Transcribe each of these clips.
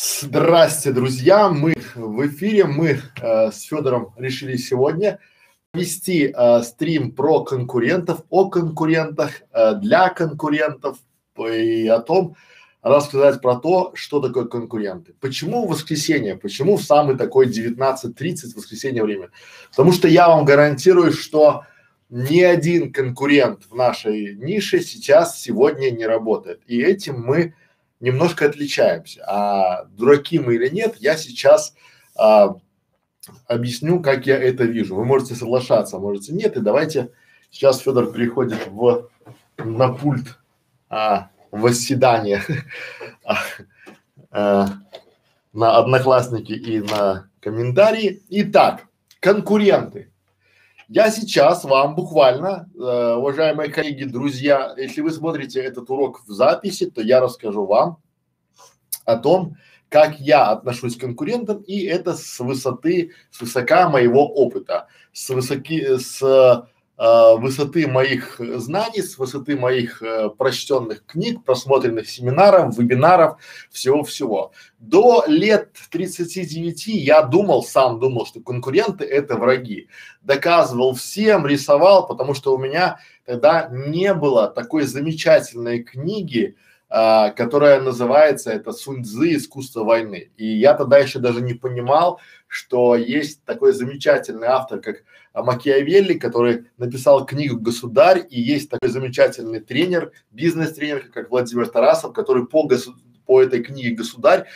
Здрасте, друзья! Мы в эфире. Мы э, с Федором решили сегодня вести э, стрим про конкурентов, о конкурентах, э, для конкурентов и о том, рассказать про то, что такое конкуренты. Почему в воскресенье? Почему в самый такой 19.30 воскресенье время? Потому что я вам гарантирую, что ни один конкурент в нашей нише сейчас сегодня не работает. И этим мы немножко отличаемся. А дураки мы или нет, я сейчас а, объясню, как я это вижу. Вы можете соглашаться, можете нет. И давайте сейчас Федор переходит в на пульт а, восседания а, а, на одноклассники и на комментарии. Итак, конкуренты. Я сейчас вам буквально, э, уважаемые коллеги, друзья, если вы смотрите этот урок в записи, то я расскажу вам о том, как я отношусь к конкурентам, и это с высоты, с высока моего опыта, с высоки, с э, высоты моих знаний, с высоты моих э, прочтенных книг, просмотренных семинаров, вебинаров, всего-всего. До лет 39 я думал, сам думал, что конкуренты это враги. Доказывал всем, рисовал, потому что у меня тогда не было такой замечательной книги, а, которая называется это Суньцзы искусство войны. И я тогда еще даже не понимал, что есть такой замечательный автор, как Макиавелли, который написал книгу «Государь», и есть такой замечательный тренер, бизнес-тренер, как Владимир Тарасов, который по, госу- по этой книге «Государь»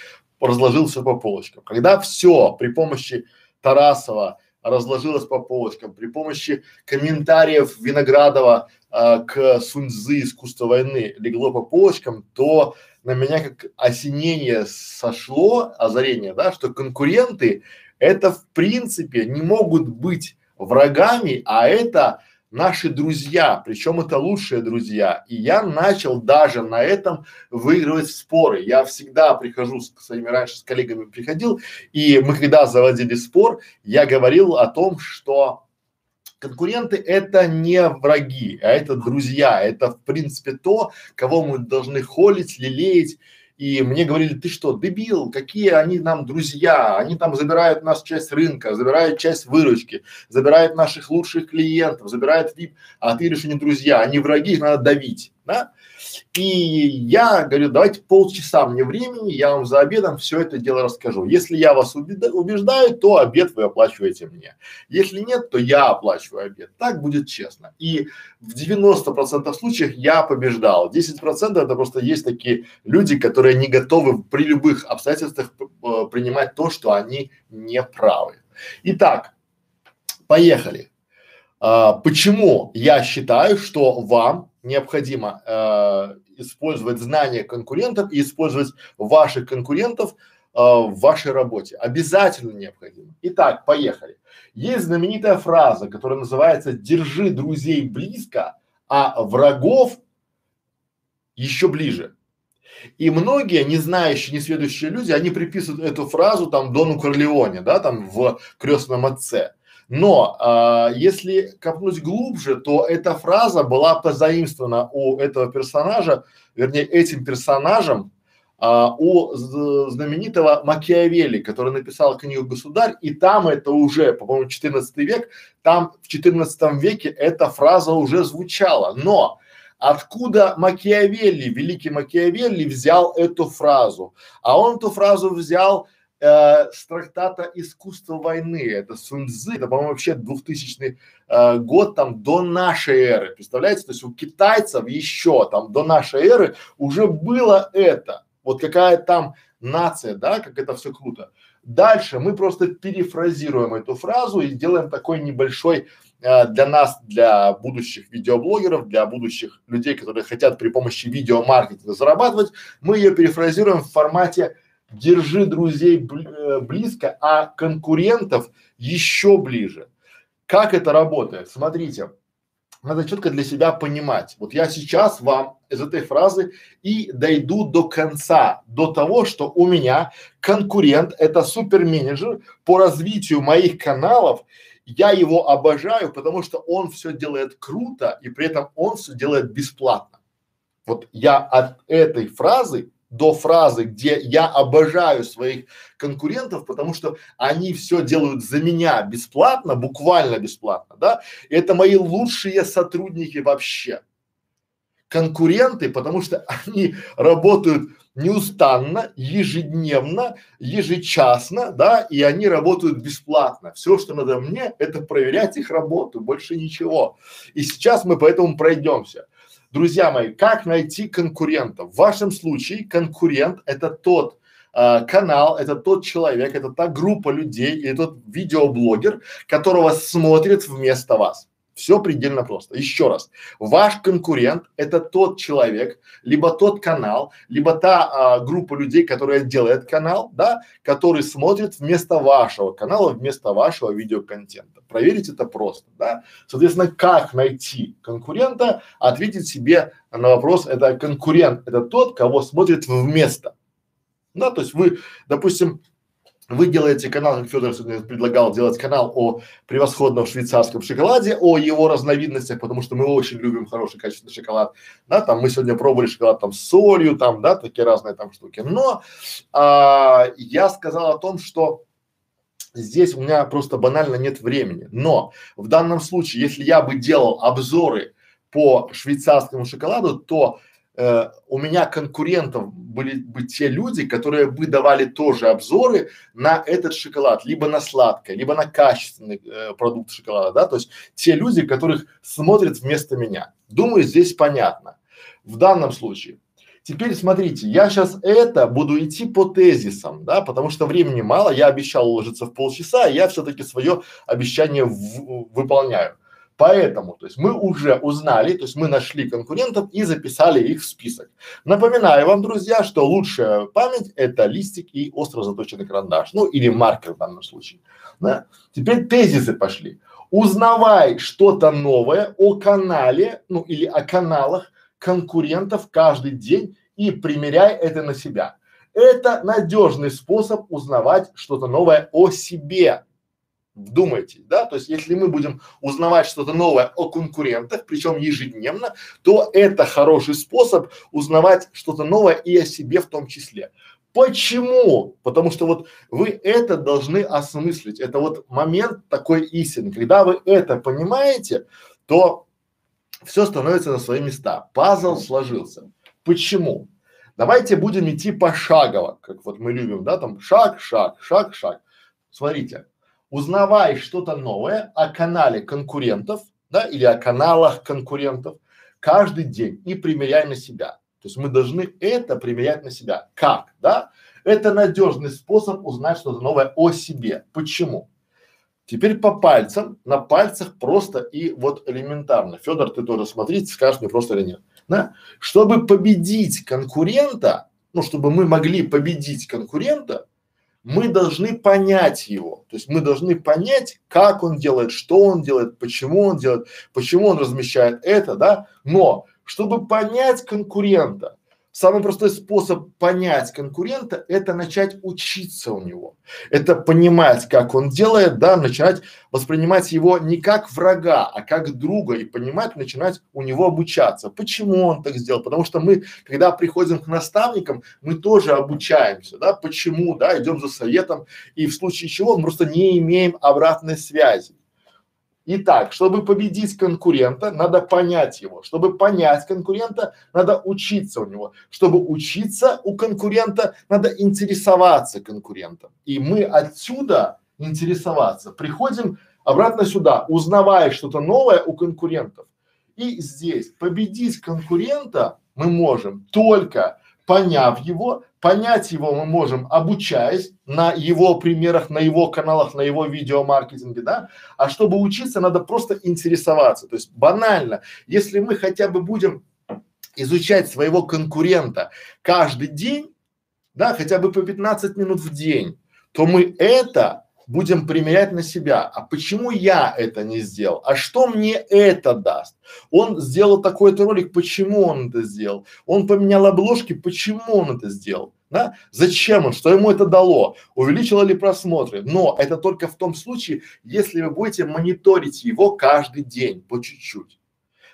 разложил все по полочкам. Когда все при помощи Тарасова разложилось по полочкам, при помощи комментариев Виноградова а, к Суньцзы искусство войны легло по полочкам, то на меня как осенение сошло, озарение, да, что конкуренты это в принципе не могут быть врагами, а это наши друзья, причем это лучшие друзья. И я начал даже на этом выигрывать споры. Я всегда прихожу с своими раньше с коллегами приходил, и мы когда заводили спор, я говорил о том, что Конкуренты это не враги, а это друзья, это в принципе то, кого мы должны холить, лелеять. И мне говорили, ты что, дебил, какие они нам друзья, они там забирают нас часть рынка, забирают часть выручки, забирают наших лучших клиентов, забирают VIP, а ты решишь, не друзья, они враги, их надо давить, да? И я говорю, давайте полчаса мне времени, я вам за обедом все это дело расскажу. Если я вас убеждаю, то обед вы оплачиваете мне. Если нет, то я оплачиваю обед. Так будет честно. И в 90% случаев я побеждал. 10% это просто есть такие люди, которые не готовы при любых обстоятельствах э, принимать то, что они не правы. Итак, поехали. А, почему я считаю, что вам необходимо э, использовать знания конкурентов и использовать ваших конкурентов э, в вашей работе. Обязательно необходимо. Итак, поехали. Есть знаменитая фраза, которая называется «держи друзей близко, а врагов еще ближе». И многие, не знающие, не следующие люди, они приписывают эту фразу там Дону Корлеоне, да, там в крестном отце. Но а, если копнуть глубже, то эта фраза была позаимствована у этого персонажа, вернее этим персонажем, а, у знаменитого Макиавелли, который написал книгу «Государь», и там это уже, по-моему, 14 век, там в 14 веке эта фраза уже звучала. Но откуда Макиавелли, великий Макиавелли взял эту фразу? А он эту фразу взял э, «Искусство войны». Это Суньцзы, это, по-моему, вообще 2000 э, год там до нашей эры. Представляете? То есть у китайцев еще там до нашей эры уже было это. Вот какая там нация, да, как это все круто. Дальше мы просто перефразируем эту фразу и делаем такой небольшой э, для нас, для будущих видеоблогеров, для будущих людей, которые хотят при помощи видеомаркетинга зарабатывать, мы ее перефразируем в формате держи друзей э, близко, а конкурентов еще ближе. Как это работает? Смотрите, надо четко для себя понимать. Вот я сейчас вам из этой фразы и дойду до конца, до того, что у меня конкурент – это суперменеджер по развитию моих каналов. Я его обожаю, потому что он все делает круто и при этом он все делает бесплатно. Вот я от этой фразы до фразы, где я обожаю своих конкурентов, потому что они все делают за меня бесплатно, буквально бесплатно, да, это мои лучшие сотрудники вообще. Конкуренты, потому что они работают неустанно, ежедневно, ежечасно, да, и они работают бесплатно. Все, что надо мне, это проверять их работу, больше ничего. И сейчас мы поэтому пройдемся. Друзья мои, как найти конкурента? В вашем случае конкурент это тот э, канал, это тот человек, это та группа людей или тот видеоблогер, которого смотрит вместо вас. Все предельно просто. Еще раз, ваш конкурент – это тот человек, либо тот канал, либо та а, группа людей, которая делает канал, да, который смотрит вместо вашего канала, вместо вашего видеоконтента. Проверить это просто, да. Соответственно, как найти конкурента, ответить себе на вопрос, это конкурент, это тот, кого смотрит вместо. Да, то есть вы, допустим, вы делаете канал, как Федор предлагал делать канал о превосходном швейцарском шоколаде, о его разновидностях, потому что мы очень любим хороший качественный шоколад. Да, там мы сегодня пробовали шоколад там с солью, там, да, такие разные там штуки. Но а, я сказал о том, что здесь у меня просто банально нет времени. Но в данном случае, если я бы делал обзоры по швейцарскому шоколаду, то э, у меня конкурентов были бы те люди, которые бы давали тоже обзоры на этот шоколад, либо на сладкое, либо на качественный э, продукт шоколада, да, то есть те люди, которых смотрят вместо меня. Думаю, здесь понятно. В данном случае. Теперь смотрите, я сейчас это буду идти по тезисам, да, потому что времени мало, я обещал уложиться в полчаса, и я все-таки свое обещание в, выполняю. Поэтому, то есть мы уже узнали, то есть мы нашли конкурентов и записали их в список. Напоминаю вам, друзья, что лучшая память это листик и остро заточенный карандаш, ну или маркер в данном случае. Да? Теперь тезисы пошли. Узнавай что-то новое о канале, ну или о каналах конкурентов каждый день и примеряй это на себя. Это надежный способ узнавать что-то новое о себе. Вдумайтесь, да, то есть если мы будем узнавать что-то новое о конкурентах, причем ежедневно, то это хороший способ узнавать что-то новое и о себе в том числе. Почему? Потому что вот вы это должны осмыслить. Это вот момент такой истины. Когда вы это понимаете, то все становится на свои места. Пазл сложился. Почему? Давайте будем идти пошагово, как вот мы любим, да, там шаг, шаг, шаг, шаг. Смотрите, узнавай что-то новое о канале конкурентов, да, или о каналах конкурентов каждый день и примеряй на себя. То есть мы должны это примерять на себя. Как, да? Это надежный способ узнать что-то новое о себе. Почему? Теперь по пальцам, на пальцах просто и вот элементарно. Федор, ты тоже смотрите, скажешь мне просто или нет. Да? Чтобы победить конкурента, ну, чтобы мы могли победить конкурента, мы должны понять его. То есть мы должны понять, как он делает, что он делает, почему он делает, почему он размещает это, да. Но чтобы понять конкурента, Самый простой способ понять конкурента – это начать учиться у него. Это понимать, как он делает, да, начинать воспринимать его не как врага, а как друга и понимать, начинать у него обучаться. Почему он так сделал? Потому что мы, когда приходим к наставникам, мы тоже обучаемся, да, почему, да, идем за советом и в случае чего мы просто не имеем обратной связи. Итак, чтобы победить конкурента, надо понять его. Чтобы понять конкурента, надо учиться у него. Чтобы учиться у конкурента, надо интересоваться конкурентом. И мы отсюда интересоваться приходим обратно сюда, узнавая что-то новое у конкурентов. И здесь победить конкурента мы можем только поняв его, понять его мы можем, обучаясь на его примерах, на его каналах, на его видеомаркетинге, да, а чтобы учиться, надо просто интересоваться, то есть банально, если мы хотя бы будем изучать своего конкурента каждый день, да, хотя бы по 15 минут в день, то мы это будем примерять на себя. А почему я это не сделал? А что мне это даст? Он сделал такой-то ролик, почему он это сделал? Он поменял обложки, почему он это сделал? Да? Зачем он? Что ему это дало? Увеличило ли просмотры? Но это только в том случае, если вы будете мониторить его каждый день по чуть-чуть.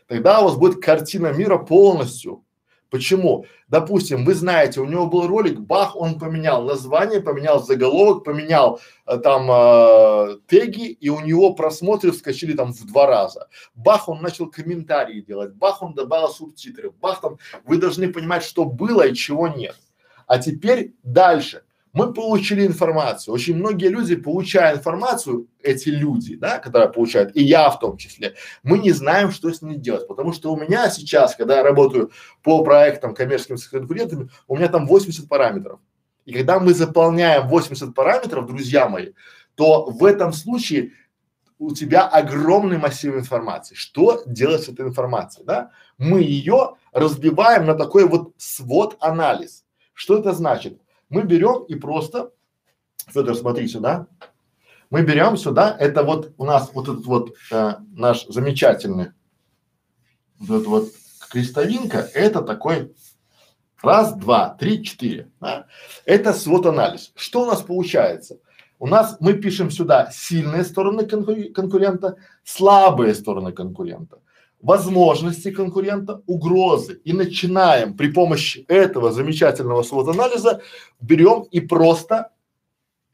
Тогда у вас будет картина мира полностью Почему? Допустим, вы знаете, у него был ролик, бах, он поменял название, поменял заголовок, поменял э, там э, теги, и у него просмотры вскочили там в два раза. Бах, он начал комментарии делать, бах, он добавил субтитры, бах, там, вы должны понимать, что было и чего нет. А теперь дальше мы получили информацию. Очень многие люди, получая информацию, эти люди, да, которые получают, и я в том числе, мы не знаем, что с ней делать. Потому что у меня сейчас, когда я работаю по проектам коммерческим с конкурентами, у меня там 80 параметров. И когда мы заполняем 80 параметров, друзья мои, то в этом случае у тебя огромный массив информации. Что делать с этой информацией, да? Мы ее разбиваем на такой вот свод анализ. Что это значит? Мы берем и просто, Федор, смотри сюда, мы берем сюда, это вот у нас вот этот вот э, наш замечательный, вот эта вот крестовинка, это такой раз, два, три, четыре, да? это свод анализ. Что у нас получается? У нас мы пишем сюда сильные стороны конкурента, слабые стороны конкурента возможности конкурента, угрозы и начинаем при помощи этого замечательного свод-анализа берем и просто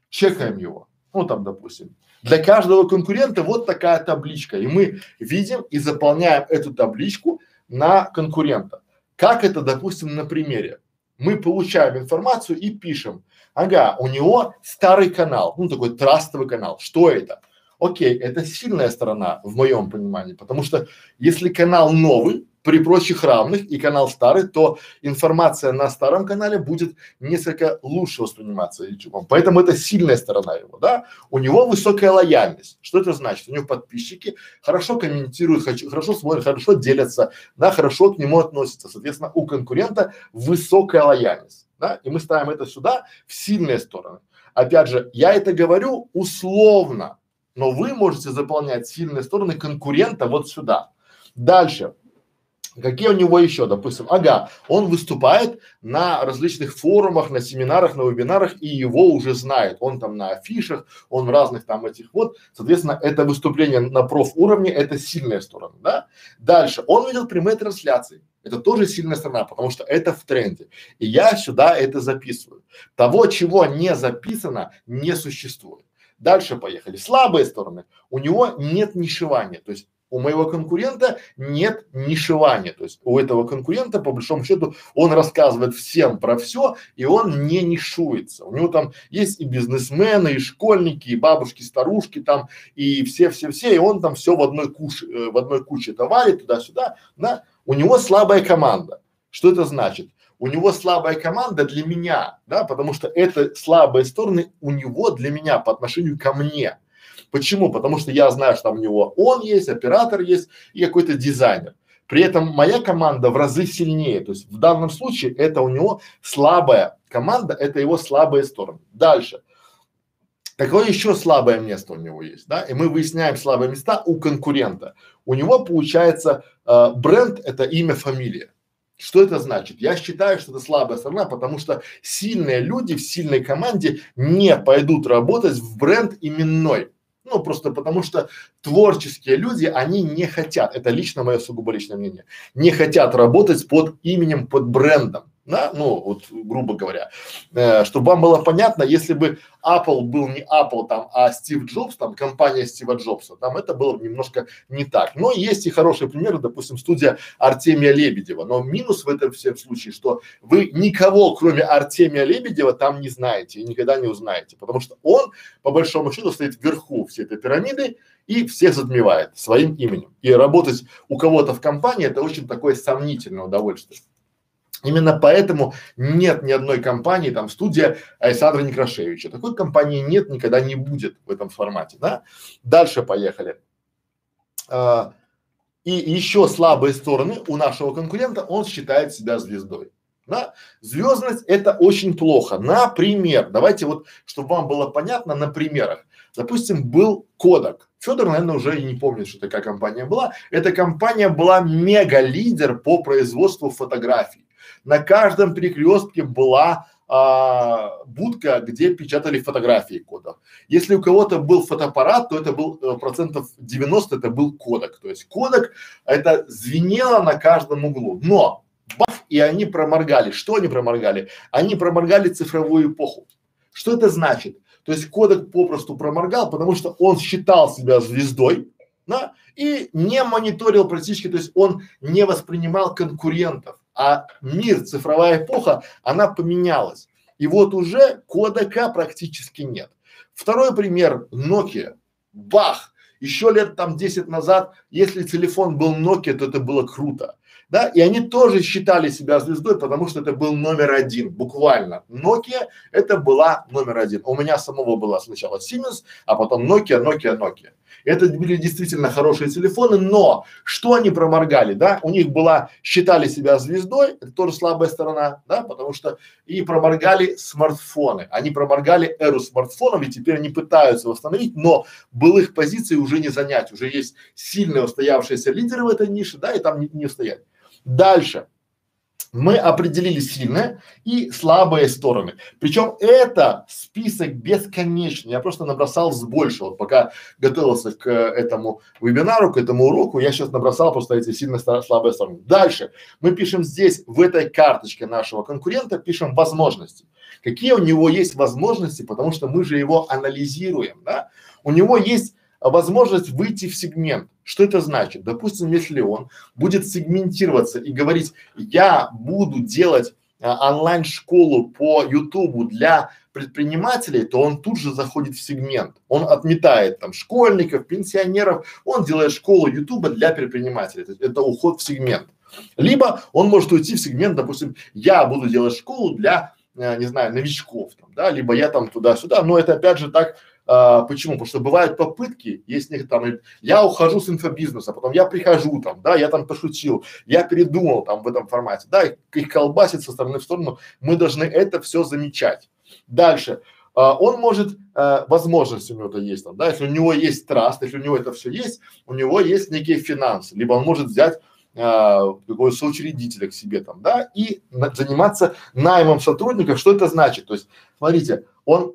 чекаем его. Ну там, допустим, для каждого конкурента вот такая табличка, и мы видим и заполняем эту табличку на конкурента. Как это, допустим, на примере. Мы получаем информацию и пишем, ага, у него старый канал, ну такой трастовый канал. Что это? Окей, это сильная сторона в моем понимании, потому что если канал новый, при прочих равных и канал старый, то информация на старом канале будет несколько лучше восприниматься YouTube. Поэтому это сильная сторона его, да. У него высокая лояльность. Что это значит? У него подписчики хорошо комментируют, хорошо смотрят, хорошо делятся, да, хорошо к нему относятся. Соответственно, у конкурента высокая лояльность, да, и мы ставим это сюда в сильные стороны. Опять же, я это говорю условно, но вы можете заполнять сильные стороны конкурента вот сюда. Дальше. Какие у него еще, допустим, ага, он выступает на различных форумах, на семинарах, на вебинарах, и его уже знают. Он там на афишах, он в разных там этих вот. Соответственно, это выступление на профуровне, это сильная сторона, да? Дальше. Он видел прямые трансляции. Это тоже сильная сторона, потому что это в тренде. И я сюда это записываю. Того, чего не записано, не существует. Дальше поехали. Слабые стороны. У него нет нишевания. То есть у моего конкурента нет нишевания. То есть у этого конкурента, по большому счету, он рассказывает всем про все, и он не нишуется. У него там есть и бизнесмены, и школьники, и бабушки, старушки там, и все-все-все, и он там все в одной куше, э, в одной куче товарит туда-сюда, да. У него слабая команда. Что это значит? У него слабая команда для меня, да, потому что это слабые стороны у него для меня по отношению ко мне. Почему? Потому что я знаю, что там у него он есть, оператор есть и какой-то дизайнер. При этом моя команда в разы сильнее. То есть в данном случае это у него слабая команда, это его слабые стороны. Дальше. Какое еще слабое место у него есть, да? И мы выясняем слабые места у конкурента. У него получается э, бренд это имя, фамилия. Что это значит? Я считаю, что это слабая сторона, потому что сильные люди в сильной команде не пойдут работать в бренд именной. Ну, просто потому что творческие люди, они не хотят, это лично мое сугубо личное мнение, не хотят работать под именем, под брендом да, ну вот грубо говоря, э, чтобы вам было понятно, если бы Apple был не Apple там, а Стив Джобс, там компания Стива Джобса, там это было бы немножко не так. Но есть и хорошие примеры, допустим, студия Артемия Лебедева. Но минус в этом всем случае, что вы никого, кроме Артемия Лебедева, там не знаете и никогда не узнаете, потому что он, по большому счету, стоит вверху всей этой пирамиды и всех затмевает своим именем. И работать у кого-то в компании это очень такое сомнительное удовольствие. Именно поэтому нет ни одной компании, там, студия Александра Некрашевича. Такой компании нет, никогда не будет в этом формате, да. Дальше поехали. А, и еще слабые стороны у нашего конкурента, он считает себя звездой. Да? Звездность это очень плохо. Например, давайте вот, чтобы вам было понятно на примерах. Допустим, был Кодак. Федор, наверное, уже и не помнит, что такая компания была. Эта компания была мега лидер по производству фотографий. На каждом перекрестке была а, будка, где печатали фотографии кодов. Если у кого-то был фотоаппарат, то это был э, процентов 90 это был кодек. То есть кодек это звенело на каждом углу. Но бах, и они проморгали. Что они проморгали? Они проморгали цифровую эпоху. Что это значит? То есть кодек попросту проморгал, потому что он считал себя звездой, да, и не мониторил практически, то есть он не воспринимал конкурентов, а мир, цифровая эпоха, она поменялась. И вот уже кодека практически нет. Второй пример Nokia. Бах! Еще лет там 10 назад, если телефон был Nokia, то это было круто. Да, и они тоже считали себя звездой, потому что это был номер один, буквально. Nokia это была номер один. У меня самого была сначала Siemens, а потом Nokia, Nokia, Nokia. Это были действительно хорошие телефоны, но что они проморгали, да? У них была, считали себя звездой, это тоже слабая сторона, да, потому что и проморгали смартфоны. Они проморгали эру смартфонов, и теперь они пытаются восстановить, но былых позиций уже не занять, уже есть сильные устоявшиеся лидеры в этой нише, да, и там не, не устоять. Дальше мы определили сильные и слабые стороны. Причем это список бесконечный. Я просто набросал с большего. Пока готовился к этому вебинару, к этому уроку, я сейчас набросал просто эти сильные слабые стороны. Дальше мы пишем здесь, в этой карточке нашего конкурента, пишем возможности. Какие у него есть возможности, потому что мы же его анализируем, да? У него есть возможность выйти в сегмент. Что это значит? Допустим, если он будет сегментироваться и говорить, я буду делать а, онлайн-школу по Ютубу для предпринимателей, то он тут же заходит в сегмент. Он отметает там школьников, пенсионеров, он делает школу Ютуба для предпринимателей. Это, это уход в сегмент. Либо он может уйти в сегмент, допустим, я буду делать школу для, э, не знаю, новичков, там, да, либо я там туда-сюда, но это опять же так а, почему? Потому что бывают попытки, есть некоторые там, я ухожу с инфобизнеса, потом я прихожу там, да, я там пошутил, я передумал там в этом формате, да, их колбасит со стороны в сторону, мы должны это все замечать. Дальше, а, он может, а, возможность у него-то есть там, да, если у него есть траст, если у него это все есть, у него есть некие финансы, либо он может взять а, какого соучредителя к себе там, да, и на, заниматься наймом сотрудников. Что это значит? То есть, смотрите, он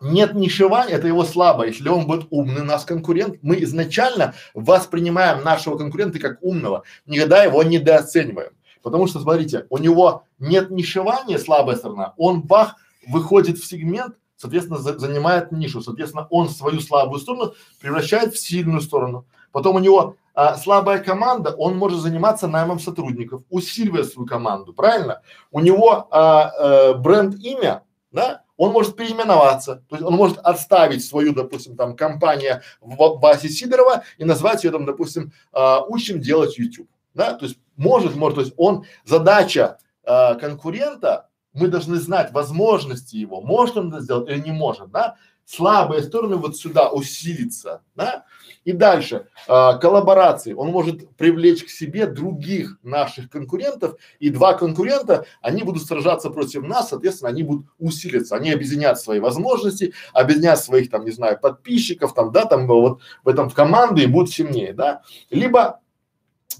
нет нишевания, это его слабо. Если он будет умный, нас конкурент, мы изначально воспринимаем нашего конкурента как умного, никогда его недооцениваем. Потому что, смотрите, у него нет нишевания, слабая сторона, он бах, выходит в сегмент, соответственно, за, занимает нишу, соответственно, он свою слабую сторону превращает в сильную сторону. Потом у него а, слабая команда, он может заниматься наймом сотрудников, усиливая свою команду, правильно? У него а, а, бренд имя, да, он может переименоваться, то есть он может отставить свою, допустим, там компания в базе Сидорова и назвать ее там, допустим, э, учим делать YouTube, да, то есть может, может, то есть он, задача э, конкурента, мы должны знать возможности его, может он это сделать или не может, да, слабые стороны вот сюда усилиться, да, и дальше, э, коллаборации, он может привлечь к себе других наших конкурентов, и два конкурента, они будут сражаться против нас, соответственно, они будут усилиться, они объединят свои возможности, объединят своих там, не знаю, подписчиков там, да, там вот в этом в команды и будут сильнее, да, либо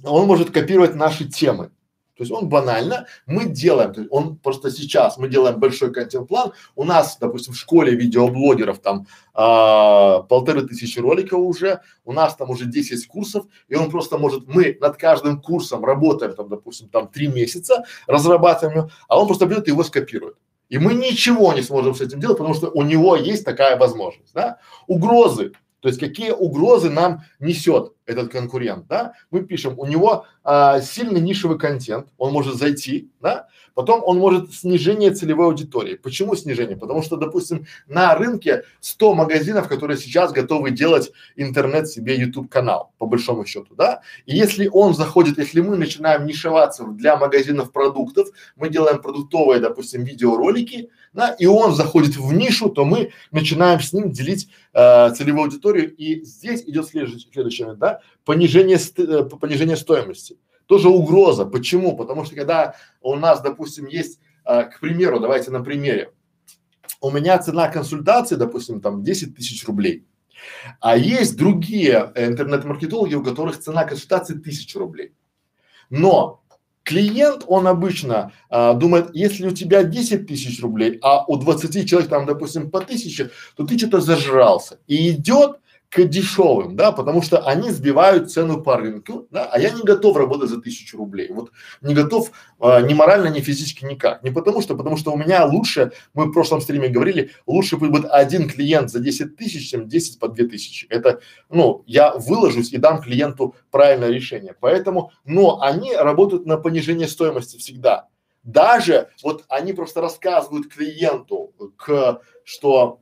он может копировать наши темы, то есть он банально, мы делаем, то есть он просто сейчас, мы делаем большой контент-план, у нас, допустим, в школе видеоблогеров там а, полторы тысячи роликов уже, у нас там уже 10 курсов, и он просто может, мы над каждым курсом работаем там, допустим, там три месяца, разрабатываем его, а он просто берет и его скопирует. И мы ничего не сможем с этим делать, потому что у него есть такая возможность, да. Угрозы, то есть какие угрозы нам несет этот конкурент, да? Мы пишем, у него а, сильный нишевый контент, он может зайти, да? Потом он может снижение целевой аудитории. Почему снижение? Потому что, допустим, на рынке 100 магазинов, которые сейчас готовы делать интернет себе YouTube канал, по большому счету, да? И если он заходит, если мы начинаем нишеваться для магазинов продуктов, мы делаем продуктовые, допустим, видеоролики, да, и он заходит в нишу, то мы начинаем с ним делить э, целевую аудиторию, и здесь идет следующий момент, да, понижение, э, понижение стоимости. Тоже угроза. Почему? Потому что когда у нас, допустим, есть, э, к примеру, давайте на примере, у меня цена консультации, допустим, там 10 тысяч рублей, а есть другие интернет-маркетологи, у которых цена консультации тысяча рублей. Но Клиент, он обычно а, думает, если у тебя 10 тысяч рублей, а у 20 человек там, допустим, по тысяче, то ты что-то зажрался. И идет к дешевым, да, потому что они сбивают цену по рынку, да, а я не готов работать за тысячу рублей, вот не готов а, ни морально, ни физически никак, не потому что, потому что у меня лучше, мы в прошлом стриме говорили, лучше будет один клиент за 10 тысяч, чем 10 по 2 тысячи, это, ну, я выложусь и дам клиенту правильное решение, поэтому, но они работают на понижение стоимости всегда, даже вот они просто рассказывают клиенту, к, что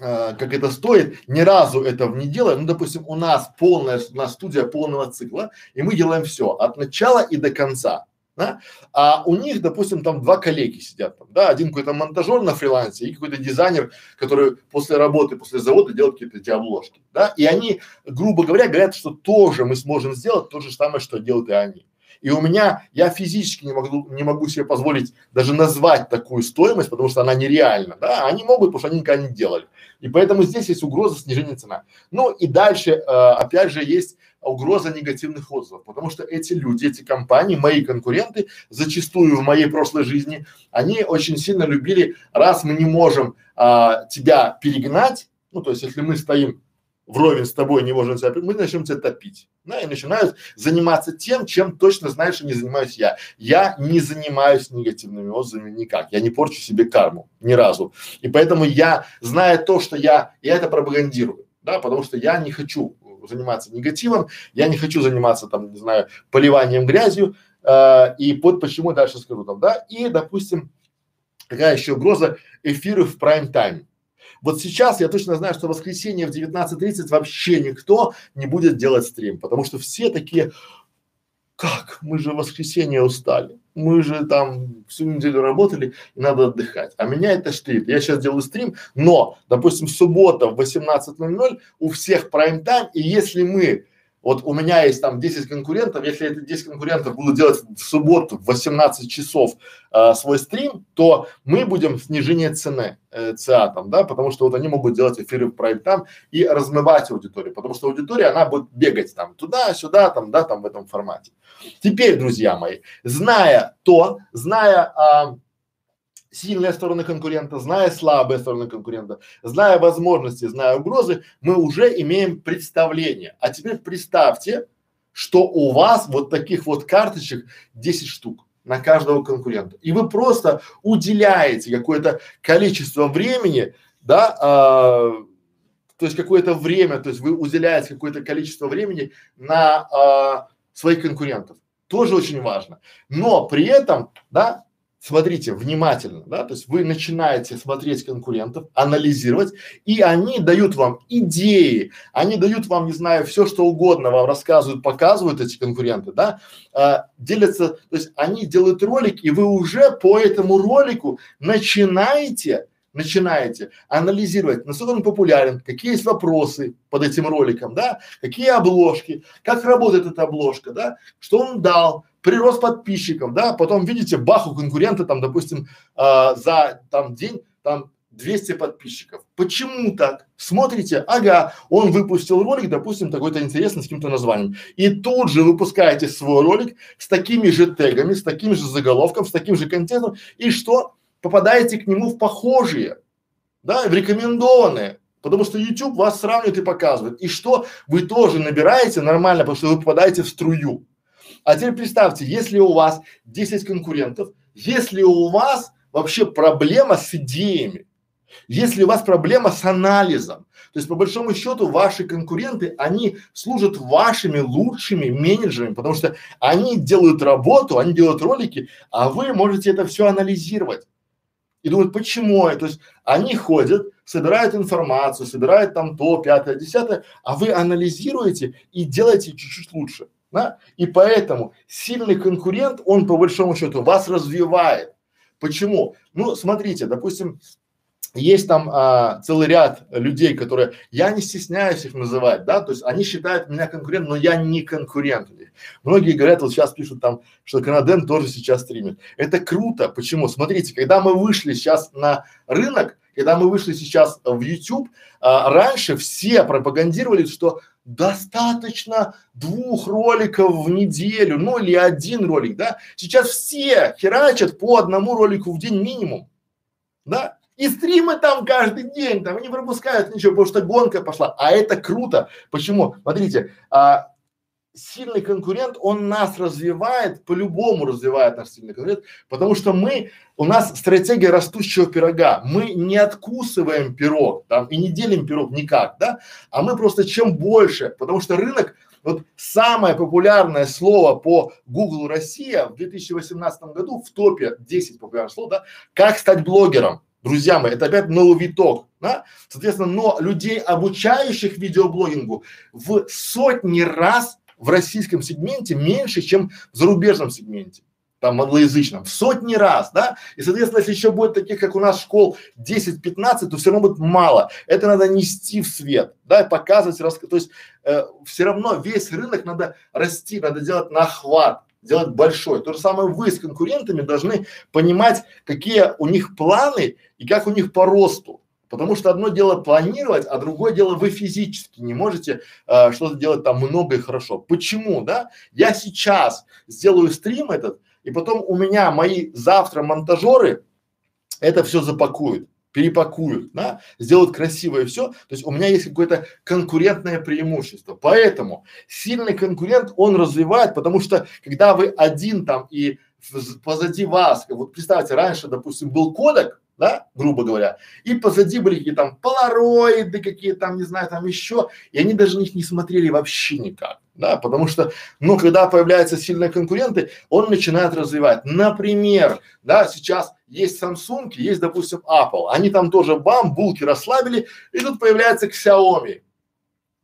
э, как это стоит, ни разу этого не делая. Ну, допустим, у нас полная, у нас студия полного цикла, и мы делаем все от начала и до конца. Да? А у них, допустим, там два коллеги сидят, там, да, один какой-то монтажер на фрилансе и какой-то дизайнер, который после работы, после завода делает какие-то эти обложки, да, и они, грубо говоря, говорят, что тоже мы сможем сделать то же самое, что делают и они. И у меня, я физически не могу, не могу себе позволить даже назвать такую стоимость, потому что она нереальна, да, они могут, потому что они никогда не делали. И поэтому здесь есть угроза снижения цена. Ну и дальше, э, опять же, есть угроза негативных отзывов, потому что эти люди, эти компании, мои конкуренты, зачастую в моей прошлой жизни, они очень сильно любили, раз мы не можем а, тебя перегнать, ну то есть если мы стоим вровень с тобой не можем себя, мы начнем тебя топить. Да, и начинают заниматься тем, чем точно знаешь, что не занимаюсь я. Я не занимаюсь негативными отзывами никак. Я не порчу себе карму ни разу. И поэтому я, зная то, что я, я это пропагандирую, да, потому что я не хочу заниматься негативом, я не хочу заниматься там, не знаю, поливанием грязью, э, и вот почему дальше скажу там, да, и, допустим, какая еще угроза эфиры в прайм-тайм. Вот сейчас я точно знаю, что в воскресенье в 19.30 вообще никто не будет делать стрим, потому что все такие, как, мы же в воскресенье устали, мы же там всю неделю работали и надо отдыхать. А меня это штырит. Я сейчас делаю стрим, но, допустим, суббота в 18.00 у всех прайм-тайм, и если мы вот у меня есть там 10 конкурентов, если эти 10 конкурентов будут делать в субботу в 18 часов э, свой стрим, то мы будем снижение цены э, ЦА там, да, потому что вот они могут делать эфиры в прайм там и размывать аудиторию, потому что аудитория, она будет бегать там туда-сюда, там, да, там в этом формате. Теперь, друзья мои, зная то, зная а, сильные стороны конкурента, зная слабые стороны конкурента, зная возможности, зная угрозы, мы уже имеем представление. А теперь представьте, что у вас вот таких вот карточек 10 штук на каждого конкурента. И вы просто уделяете какое-то количество времени, да, а, то есть какое-то время, то есть вы уделяете какое-то количество времени на а, своих конкурентов. Тоже очень важно. Но при этом, да, смотрите внимательно, да, то есть вы начинаете смотреть конкурентов, анализировать, и они дают вам идеи, они дают вам, не знаю, все что угодно, вам рассказывают, показывают эти конкуренты, да, а, делятся, то есть они делают ролик, и вы уже по этому ролику начинаете начинаете анализировать, насколько он популярен, какие есть вопросы под этим роликом, да, какие обложки, как работает эта обложка, да, что он дал, прирост подписчиков, да, потом видите, бах, у конкурента там, допустим, э, за там день там 200 подписчиков. Почему так? Смотрите, ага, он выпустил ролик, допустим, такой-то интересный с каким-то названием. И тут же выпускаете свой ролик с такими же тегами, с таким же заголовком, с таким же контентом. И что? Попадаете к нему в похожие, да, в рекомендованные. Потому что YouTube вас сравнивает и показывает. И что? Вы тоже набираете нормально, потому что вы попадаете в струю. А теперь представьте, если у вас 10 конкурентов, если у вас вообще проблема с идеями, если у вас проблема с анализом, то есть по большому счету ваши конкуренты, они служат вашими лучшими менеджерами, потому что они делают работу, они делают ролики, а вы можете это все анализировать. И думают, почему? То есть они ходят, собирают информацию, собирают там то, пятое, десятое, а вы анализируете и делаете чуть-чуть лучше да? И поэтому сильный конкурент, он по большому счету вас развивает. Почему? Ну, смотрите, допустим, есть там а, целый ряд людей, которые, я не стесняюсь их называть, да, то есть они считают меня конкурентом, но я не конкурент. Многие говорят, вот сейчас пишут там, что Канаден тоже сейчас стримит. Это круто. Почему? Смотрите, когда мы вышли сейчас на рынок, когда мы вышли сейчас в YouTube, а, раньше все пропагандировали, что достаточно двух роликов в неделю, ну или один ролик, да. Сейчас все херачат по одному ролику в день минимум, да. И стримы там каждый день, там не пропускают ничего, потому что гонка пошла. А это круто. Почему? Смотрите, а, сильный конкурент, он нас развивает, по-любому развивает наш сильный конкурент, потому что мы, у нас стратегия растущего пирога. Мы не откусываем пирог там и не делим пирог никак, да, а мы просто чем больше, потому что рынок, вот самое популярное слово по Google Россия в 2018 году в топе 10 популярных слов, да, как стать блогером. Друзья мои, это опять новый виток, да? Соответственно, но людей, обучающих видеоблогингу в сотни раз в российском сегменте меньше, чем в зарубежном сегменте там англоязычном, в сотни раз, да, и, соответственно, если еще будет таких, как у нас школ 10-15, то все равно будет мало, это надо нести в свет, да, и показывать, рас... то есть э, все равно весь рынок надо расти, надо делать на охват, делать большой. То же самое вы с конкурентами должны понимать, какие у них планы и как у них по росту. Потому что одно дело планировать, а другое дело вы физически не можете э, что-то делать там много и хорошо. Почему, да? Я сейчас сделаю стрим этот, и потом у меня мои завтра монтажеры это все запакуют, перепакуют, да, сделают красивое все. То есть у меня есть какое-то конкурентное преимущество. Поэтому сильный конкурент он развивает, потому что когда вы один там и позади вас, вот представьте, раньше, допустим, был кодек, да, грубо говоря, и позади были какие-то там полароиды, какие там, не знаю, там еще, и они даже на них не смотрели вообще никак, да, потому что, ну, когда появляются сильные конкуренты, он начинает развивать. Например, да, сейчас есть Samsung, есть, допустим, Apple, они там тоже бам, булки расслабили, и тут появляется Xiaomi,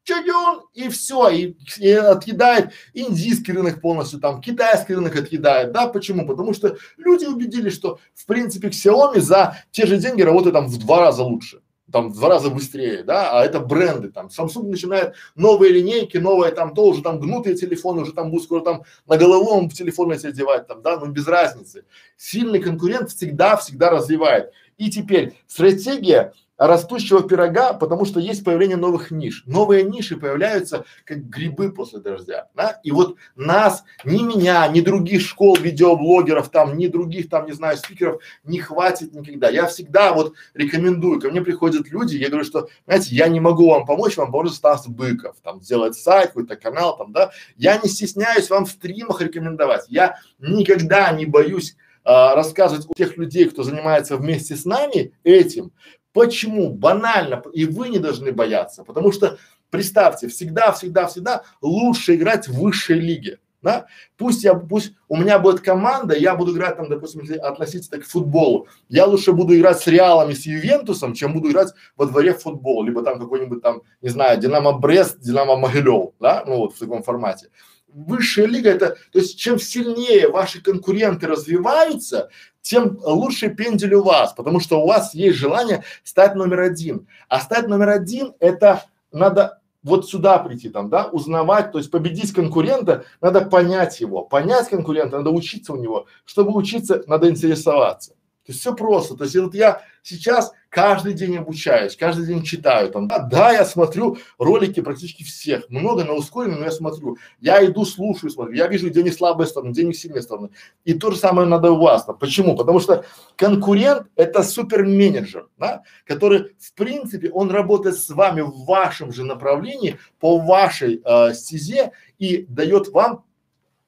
чуден, и все, и, и отъедает индийский рынок полностью, там китайский рынок отъедает, да, почему? Потому что люди убедились, что в принципе Xiaomi за те же деньги работает там в два раза лучше, там в два раза быстрее, да, а это бренды там. Samsung начинает новые линейки, новые там то уже там гнутые телефоны, уже там будут скоро там на головом в телефон эти одевать там, да, ну без разницы. Сильный конкурент всегда, всегда развивает. И теперь стратегия растущего пирога, потому что есть появление новых ниш. Новые ниши появляются как грибы после дождя, да? И вот нас, ни меня, ни других школ видеоблогеров, там, ни других там, не знаю, спикеров не хватит никогда. Я всегда вот рекомендую, ко мне приходят люди, я говорю, что, знаете, я не могу вам помочь, вам поможет Стас Быков, там, сделать сайт, какой-то канал, там, да. Я не стесняюсь вам в стримах рекомендовать. Я никогда не боюсь а, рассказывать у тех людей, кто занимается вместе с нами этим, Почему? Банально. И вы не должны бояться, потому что представьте, всегда, всегда, всегда лучше играть в высшей лиге. Да? Пусть я, пусть у меня будет команда, я буду играть там, допустим, если относиться к футболу, я лучше буду играть с Реалом и с Ювентусом, чем буду играть во дворе в футбол, либо там какой-нибудь там, не знаю, Динамо Брест, Динамо Могилев, да, ну вот в таком формате. Высшая лига это, то есть чем сильнее ваши конкуренты развиваются, тем лучше пендель у вас, потому что у вас есть желание стать номер один. А стать номер один это надо вот сюда прийти там, да, узнавать, то есть победить конкурента, надо понять его, понять конкурента, надо учиться у него. Чтобы учиться, надо интересоваться. То есть все просто. То есть вот я сейчас каждый день обучаюсь, каждый день читаю там. Да, да, я смотрю ролики практически всех, много на ускоренном, но я смотрю. Я иду, слушаю, смотрю. Я вижу, где не слабые стороны, где не сильные стороны. И то же самое надо у вас. Да. Почему? Потому что конкурент это суперменеджер, да, который в принципе он работает с вами в вашем же направлении, по вашей э, стезе и дает вам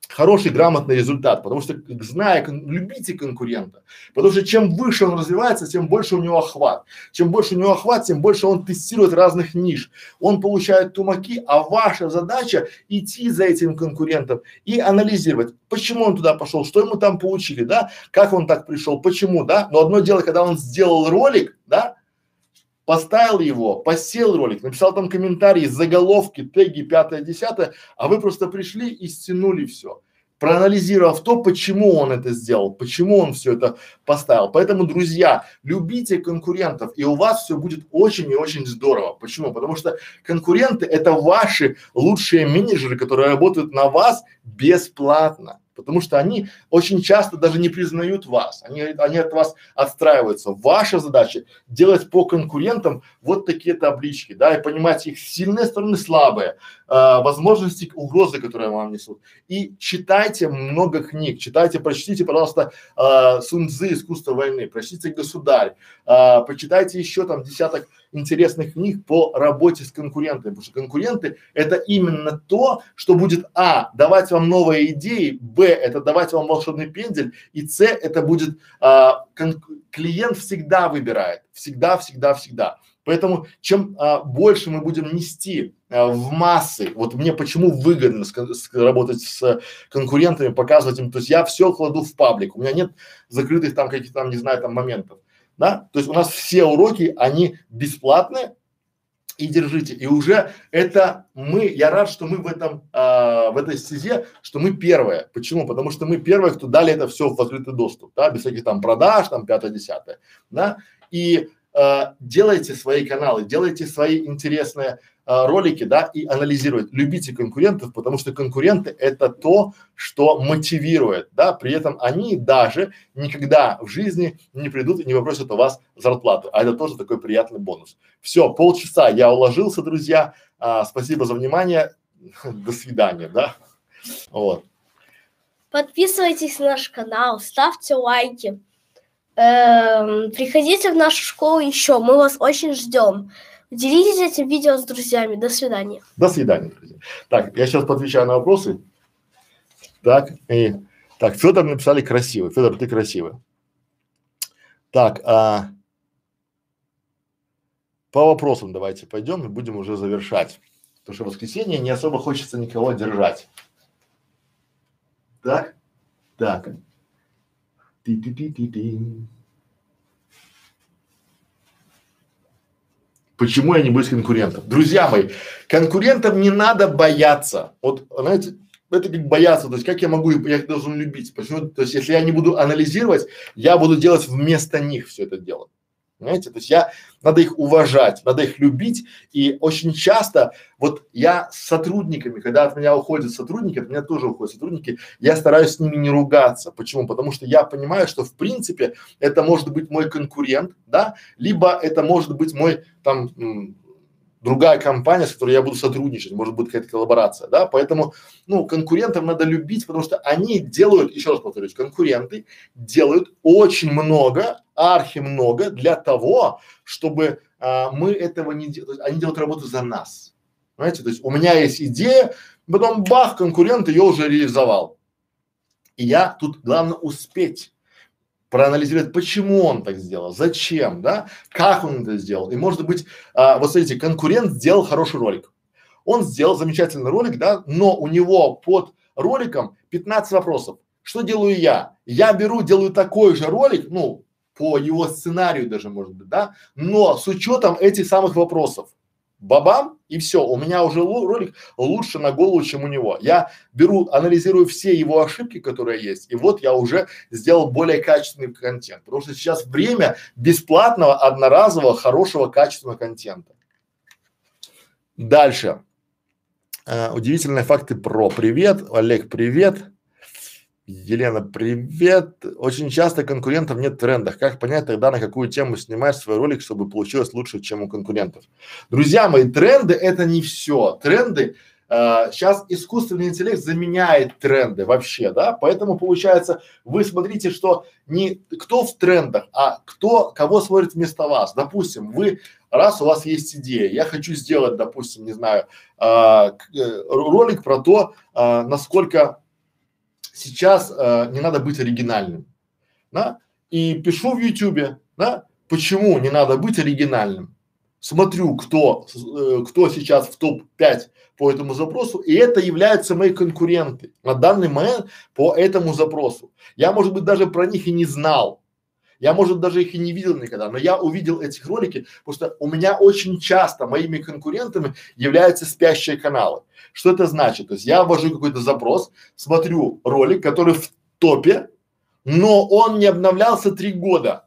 хороший, грамотный результат, потому что зная, любите конкурента, потому что чем выше он развивается, тем больше у него охват, чем больше у него охват, тем больше он тестирует разных ниш, он получает тумаки, а ваша задача идти за этим конкурентом и анализировать, почему он туда пошел, что ему там получили, да, как он так пришел, почему, да, но одно дело, когда он сделал ролик, да, поставил его, посел ролик, написал там комментарии, заголовки, теги, пятое, десятое, а вы просто пришли и стянули все проанализировав то, почему он это сделал, почему он все это поставил. Поэтому, друзья, любите конкурентов, и у вас все будет очень и очень здорово. Почему? Потому что конкуренты это ваши лучшие менеджеры, которые работают на вас бесплатно. Потому что они очень часто даже не признают вас, они, они от вас отстраиваются. Ваша задача делать по конкурентам вот такие таблички, да, и понимать их сильные стороны, слабые, э, возможности, угрозы, которые вам несут. И читайте много книг, читайте, прочтите, пожалуйста, э, Сунцзы. «Искусство войны», прочтите «Государь», э, почитайте еще там десяток интересных книг по работе с конкурентами, потому что конкуренты это именно то, что будет а давать вам новые идеи, б это давать вам волшебный пендель и с это будет а, клиент всегда выбирает, всегда, всегда, всегда. Поэтому чем а, больше мы будем нести а, в массы, вот мне почему выгодно с, с, работать с конкурентами, показывать им, то есть я все кладу в паблик, у меня нет закрытых там каких-то там, не знаю, там моментов. Да, то есть у нас все уроки, они бесплатные, и держите. И уже это мы, я рад, что мы в этом, а, в этой стезе, что мы первые. Почему? Потому что мы первые, кто дали это все в открытый доступ, да, без всяких там продаж, там пятое, десятое, да. И а, делайте свои каналы, делайте свои интересные а, ролики, да, и анализировать. Любите конкурентов, потому что конкуренты это то, что мотивирует, да, при этом они даже никогда в жизни не придут и не попросят у вас зарплату, а это тоже такой приятный бонус. Все, полчаса я уложился, друзья, а, спасибо за внимание, до свидания, да, вот. Подписывайтесь на наш канал, ставьте лайки, эм, приходите в нашу школу еще, мы вас очень ждем. Делитесь этим видео с друзьями. До свидания. До свидания, друзья. Так, я сейчас отвечаю на вопросы. Так, и так, Федор написали красивый. Федор, ты красивый. Так, а, по вопросам давайте пойдем и будем уже завершать. Потому что в воскресенье не особо хочется никого держать. Так, так. Ти-ти-ти-ти-ти. Почему я не боюсь конкурентов? Друзья мои, конкурентам не надо бояться. Вот, знаете, это как бояться, то есть как я могу, я их должен любить. Почему? То есть если я не буду анализировать, я буду делать вместо них все это дело. Понимаете? То есть я, надо их уважать, надо их любить. И очень часто, вот я с сотрудниками, когда от меня уходят сотрудники, от меня тоже уходят сотрудники, я стараюсь с ними не ругаться. Почему? Потому что я понимаю, что в принципе это может быть мой конкурент, да, либо это может быть мой там другая компания, с которой я буду сотрудничать, может быть какая-то коллаборация, да, поэтому, ну, конкурентов надо любить, потому что они делают, еще раз повторюсь, конкуренты делают очень много, архи много для того, чтобы а, мы этого не делали, они делают работу за нас, понимаете, то есть у меня есть идея, потом бах, конкурент ее уже реализовал, и я тут главное успеть проанализировать, почему он так сделал, зачем, да, как он это сделал. И может быть, а, вот смотрите, конкурент сделал хороший ролик. Он сделал замечательный ролик, да, но у него под роликом 15 вопросов. Что делаю я? Я беру, делаю такой же ролик, ну, по его сценарию даже может быть, да, но с учетом этих самых вопросов бабам, и все, у меня уже ролик лучше на голову, чем у него. Я беру, анализирую все его ошибки, которые есть, и вот я уже сделал более качественный контент. Потому что сейчас время бесплатного, одноразового, хорошего, качественного контента. Дальше. Э, удивительные факты про. Привет, Олег, привет. Елена, привет. Очень часто конкурентов нет в трендах. Как понять тогда, на какую тему снимаешь свой ролик, чтобы получилось лучше, чем у конкурентов? Друзья мои, тренды это не все. Тренды э, сейчас искусственный интеллект заменяет тренды вообще, да, поэтому получается, вы смотрите, что не кто в трендах, а кто, кого смотрит вместо вас. Допустим, вы, раз у вас есть идея, я хочу сделать, допустим, не знаю, э, э, ролик про то, э, насколько сейчас э, не надо быть оригинальным, да, и пишу в Ютубе, да, почему не надо быть оригинальным. Смотрю, кто, э, кто сейчас в топ-5 по этому запросу, и это являются мои конкуренты на данный момент по этому запросу. Я, может быть, даже про них и не знал, я, может, даже их и не видел никогда, но я увидел этих ролики, потому что у меня очень часто моими конкурентами являются спящие каналы. Что это значит? То есть я ввожу какой-то запрос, смотрю ролик, который в топе, но он не обновлялся три года.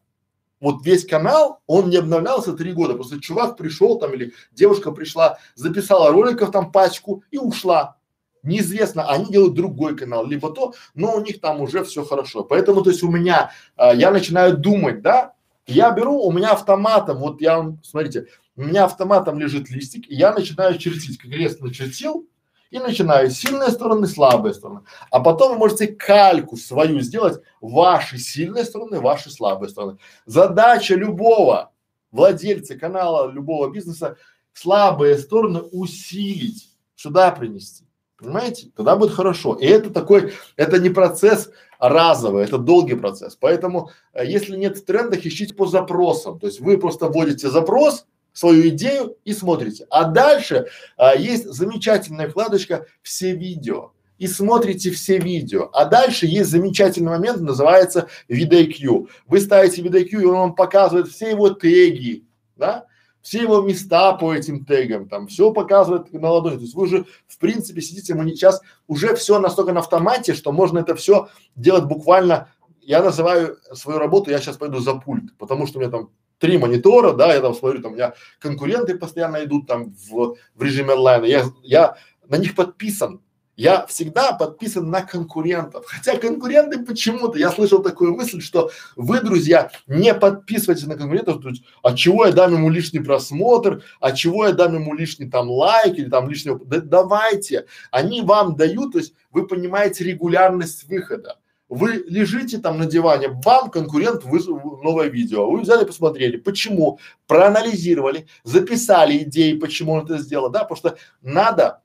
Вот весь канал, он не обновлялся три года. Просто чувак пришел там или девушка пришла, записала роликов там пачку и ушла. Неизвестно, они делают другой канал, либо то, но у них там уже все хорошо. Поэтому, то есть у меня, а, я начинаю думать, да, я беру, у меня автоматом, вот я смотрите, у меня автоматом лежит листик, и я начинаю чертить, как крест начертил, и начинаю сильные стороны, слабые стороны. А потом вы можете кальку свою сделать, ваши сильные стороны, ваши слабые стороны. Задача любого владельца канала, любого бизнеса, слабые стороны усилить, сюда принести. Понимаете? Тогда будет хорошо. И это такой, это не процесс разовый, это долгий процесс. Поэтому, э, если нет в трендах, ищите по запросам. То есть вы просто вводите запрос, свою идею и смотрите. А дальше а, есть замечательная вкладочка «Все видео» и смотрите все видео. А дальше есть замечательный момент, называется VidIQ. Вы ставите VidIQ, и он вам показывает все его теги, да, все его места по этим тегам, там все показывает на ладони. То есть вы уже в принципе сидите, мы сейчас уже все настолько на автомате, что можно это все делать буквально. Я называю свою работу, я сейчас пойду за пульт, потому что у меня там три монитора, да, я там смотрю, там у меня конкуренты постоянно идут там в, в режиме онлайна, я, я на них подписан, я всегда подписан на конкурентов. Хотя конкуренты почему-то, я слышал такую мысль, что вы, друзья, не подписывайтесь на конкурентов, то есть, а чего я дам ему лишний просмотр, а чего я дам ему лишний там лайк или там лишний, да, давайте, они вам дают, то есть вы понимаете регулярность выхода. Вы лежите там на диване, вам конкурент вызвал новое видео, вы взяли, посмотрели, почему, проанализировали, записали идеи, почему он это сделал, да, потому что надо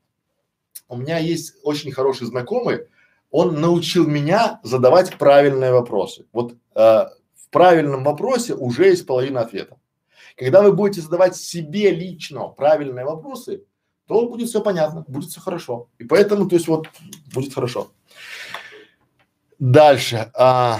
у меня есть очень хороший знакомый, он научил меня задавать правильные вопросы. Вот э, в правильном вопросе уже есть половина ответа. Когда вы будете задавать себе лично правильные вопросы, то будет все понятно, будет все хорошо. И поэтому, то есть вот, будет хорошо. Дальше. А,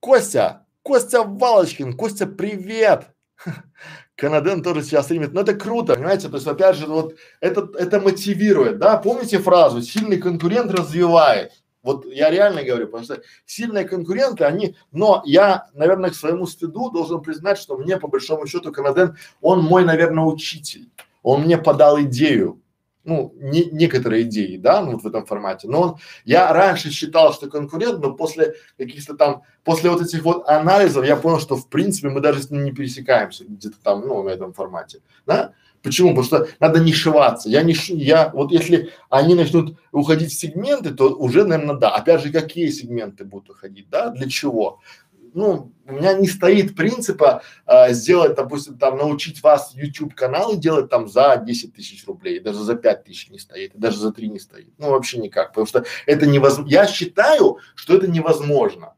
Костя, Костя Валочкин, Костя, привет! Канаден тоже сейчас стримит, но это круто, понимаете, то есть опять же вот это, это мотивирует, да, помните фразу «сильный конкурент развивает», вот я реально говорю, потому что сильные конкуренты, они, но я, наверное, к своему стыду должен признать, что мне по большому счету Канаден, он мой, наверное, учитель, он мне подал идею, ну, не, некоторые идеи, да, ну, вот в этом формате. Но он, я раньше считал, что конкурент, но после каких-то там, после вот этих вот анализов я понял, что в принципе мы даже с ним не пересекаемся где-то там, ну, в этом формате, да. Почему? Потому что надо не шиваться. Я не ш... я вот если они начнут уходить в сегменты, то уже, наверное, да. Опять же, какие сегменты будут уходить, да? Для чего? Ну, у меня не стоит принципа э, сделать, допустим, там, научить вас YouTube каналы делать там за 10 тысяч рублей, даже за 5 тысяч не стоит, даже за 3 не стоит. Ну, вообще никак, потому что это невозможно. Я считаю, что это невозможно.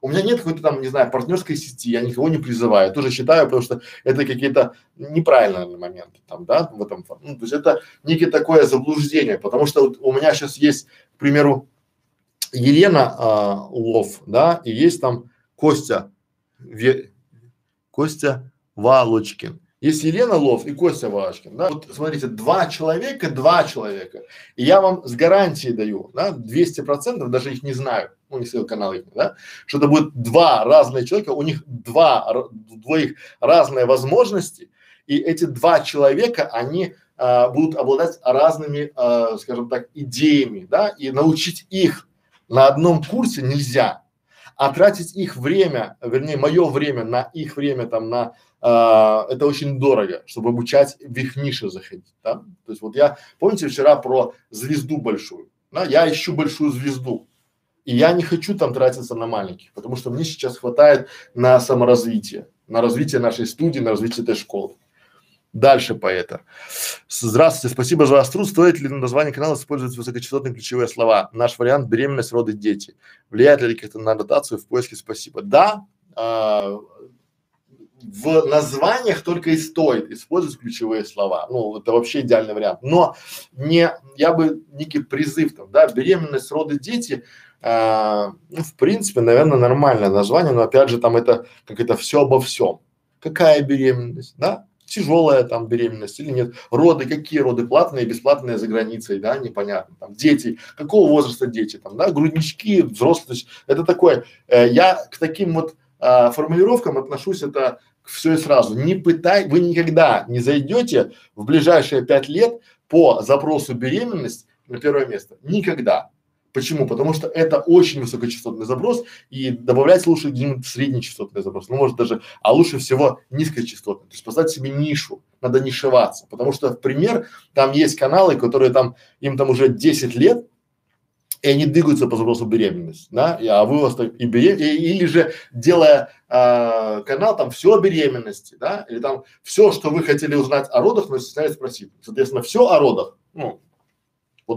У меня нет какой-то там, не знаю, партнерской сети, я никого не призываю, я тоже считаю, потому что это какие-то неправильные моменты там, да, в этом, ну, то есть это некое такое заблуждение, потому что у меня сейчас есть, к примеру, Елена а, Лов, да, и есть там Костя, Ве, Костя Валочкин. Есть Елена Лов и Костя Валочкин, да. Вот смотрите, два человека, два человека. И я вам с гарантией даю, да, 200 процентов, даже их не знаю, ну не следил канал их, да, что это будет два разных человека, у них два, двоих разные возможности, и эти два человека, они а, будут обладать разными, а, скажем так, идеями, да, и научить их на одном курсе нельзя а тратить их время, вернее, мое время на их время там на а, это очень дорого, чтобы обучать в их нише заходить, да? То есть вот я, помните вчера про звезду большую, да? Я ищу большую звезду, и я не хочу там тратиться на маленьких, потому что мне сейчас хватает на саморазвитие, на развитие нашей студии, на развитие этой школы. Дальше поэта. Здравствуйте, спасибо за ваш труд. Стоит ли на название канала использовать высокочастотные ключевые слова? Наш вариант – беременность, роды, дети. Влияет ли как-то на ротацию в поиске спасибо? Да, а, в названиях только и стоит использовать ключевые слова. Ну, это вообще идеальный вариант. Но не, я бы некий призыв там, да, беременность, роды, дети, а, ну, в принципе, наверное, нормальное название, но опять же там это, как это все обо всем. Какая беременность, да? Тяжелая там беременность или нет, роды, какие роды, платные, бесплатные за границей, да, непонятно, там, дети, какого возраста дети, там, да, груднички, взрослые, то есть это такое, э, я к таким вот э, формулировкам отношусь, это все и сразу, не пытай, вы никогда не зайдете в ближайшие пять лет по запросу беременность на первое место? Никогда. Почему? Потому что это очень высокочастотный запрос и добавлять лучше где-нибудь среднечастотный запрос, ну может даже, а лучше всего низкочастотный. То есть поставить себе нишу, надо нишеваться, потому что, в пример, там есть каналы, которые там, им там уже 10 лет, и они двигаются по запросу беременность, да, и, а вы вас и берем, или же делая а, канал там все о беременности, да, или там все, что вы хотели узнать о родах, но стесняетесь спросить. Соответственно, все о родах, ну,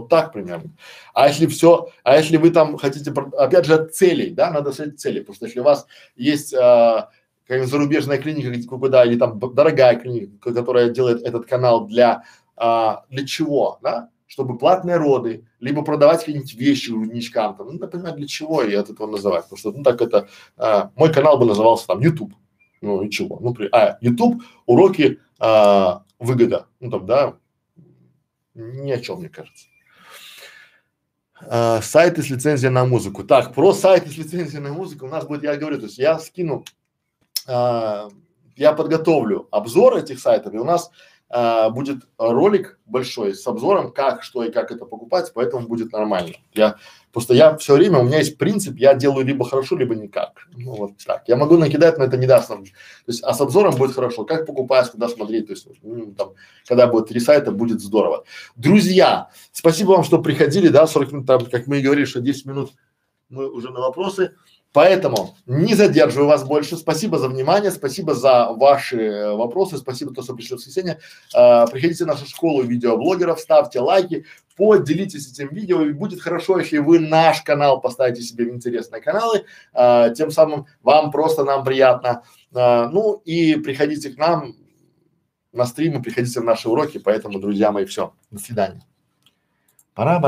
вот так примерно. А если все, а если вы там хотите, опять же, от целей, да, надо ставить цели, потому что если у вас есть а, какая-нибудь зарубежная клиника, куда, или там дорогая клиника, которая делает этот канал для, а, для чего, да, чтобы платные роды, либо продавать какие-нибудь вещи грудничкам, там, ну, например, для чего я от этого называть, потому что, ну, так это, а, мой канал бы назывался там YouTube, ну и чего, ну, при, а, YouTube, уроки а, выгода, ну, там, да, ни о чем, мне кажется. Uh, сайты с лицензией на музыку. Так, про сайты с лицензией на музыку у нас будет, я говорю, то есть я скину, uh, я подготовлю обзор этих сайтов, и у нас а, будет ролик большой с обзором, как, что и как это покупать, поэтому будет нормально. Я просто я все время, у меня есть принцип, я делаю либо хорошо, либо никак. Ну вот так. Я могу накидать, но это не даст нам. То есть, а с обзором будет хорошо. Как покупать, куда смотреть, то есть, ну, там, когда будет три сайта, будет здорово. Друзья, спасибо вам, что приходили, да, 40 минут, там, как мы и говорили, что 10 минут мы уже на вопросы. Поэтому не задерживаю вас больше. Спасибо за внимание, спасибо за ваши э, вопросы, спасибо, то, что пришли в воскресенье. А, приходите в нашу школу видеоблогеров, ставьте лайки, поделитесь этим видео. И будет хорошо, если вы наш канал поставите себе в интересные каналы. А, тем самым вам просто нам приятно. А, ну и приходите к нам на стримы, приходите в наши уроки. Поэтому, друзья мои, все. До свидания. Пора, пора.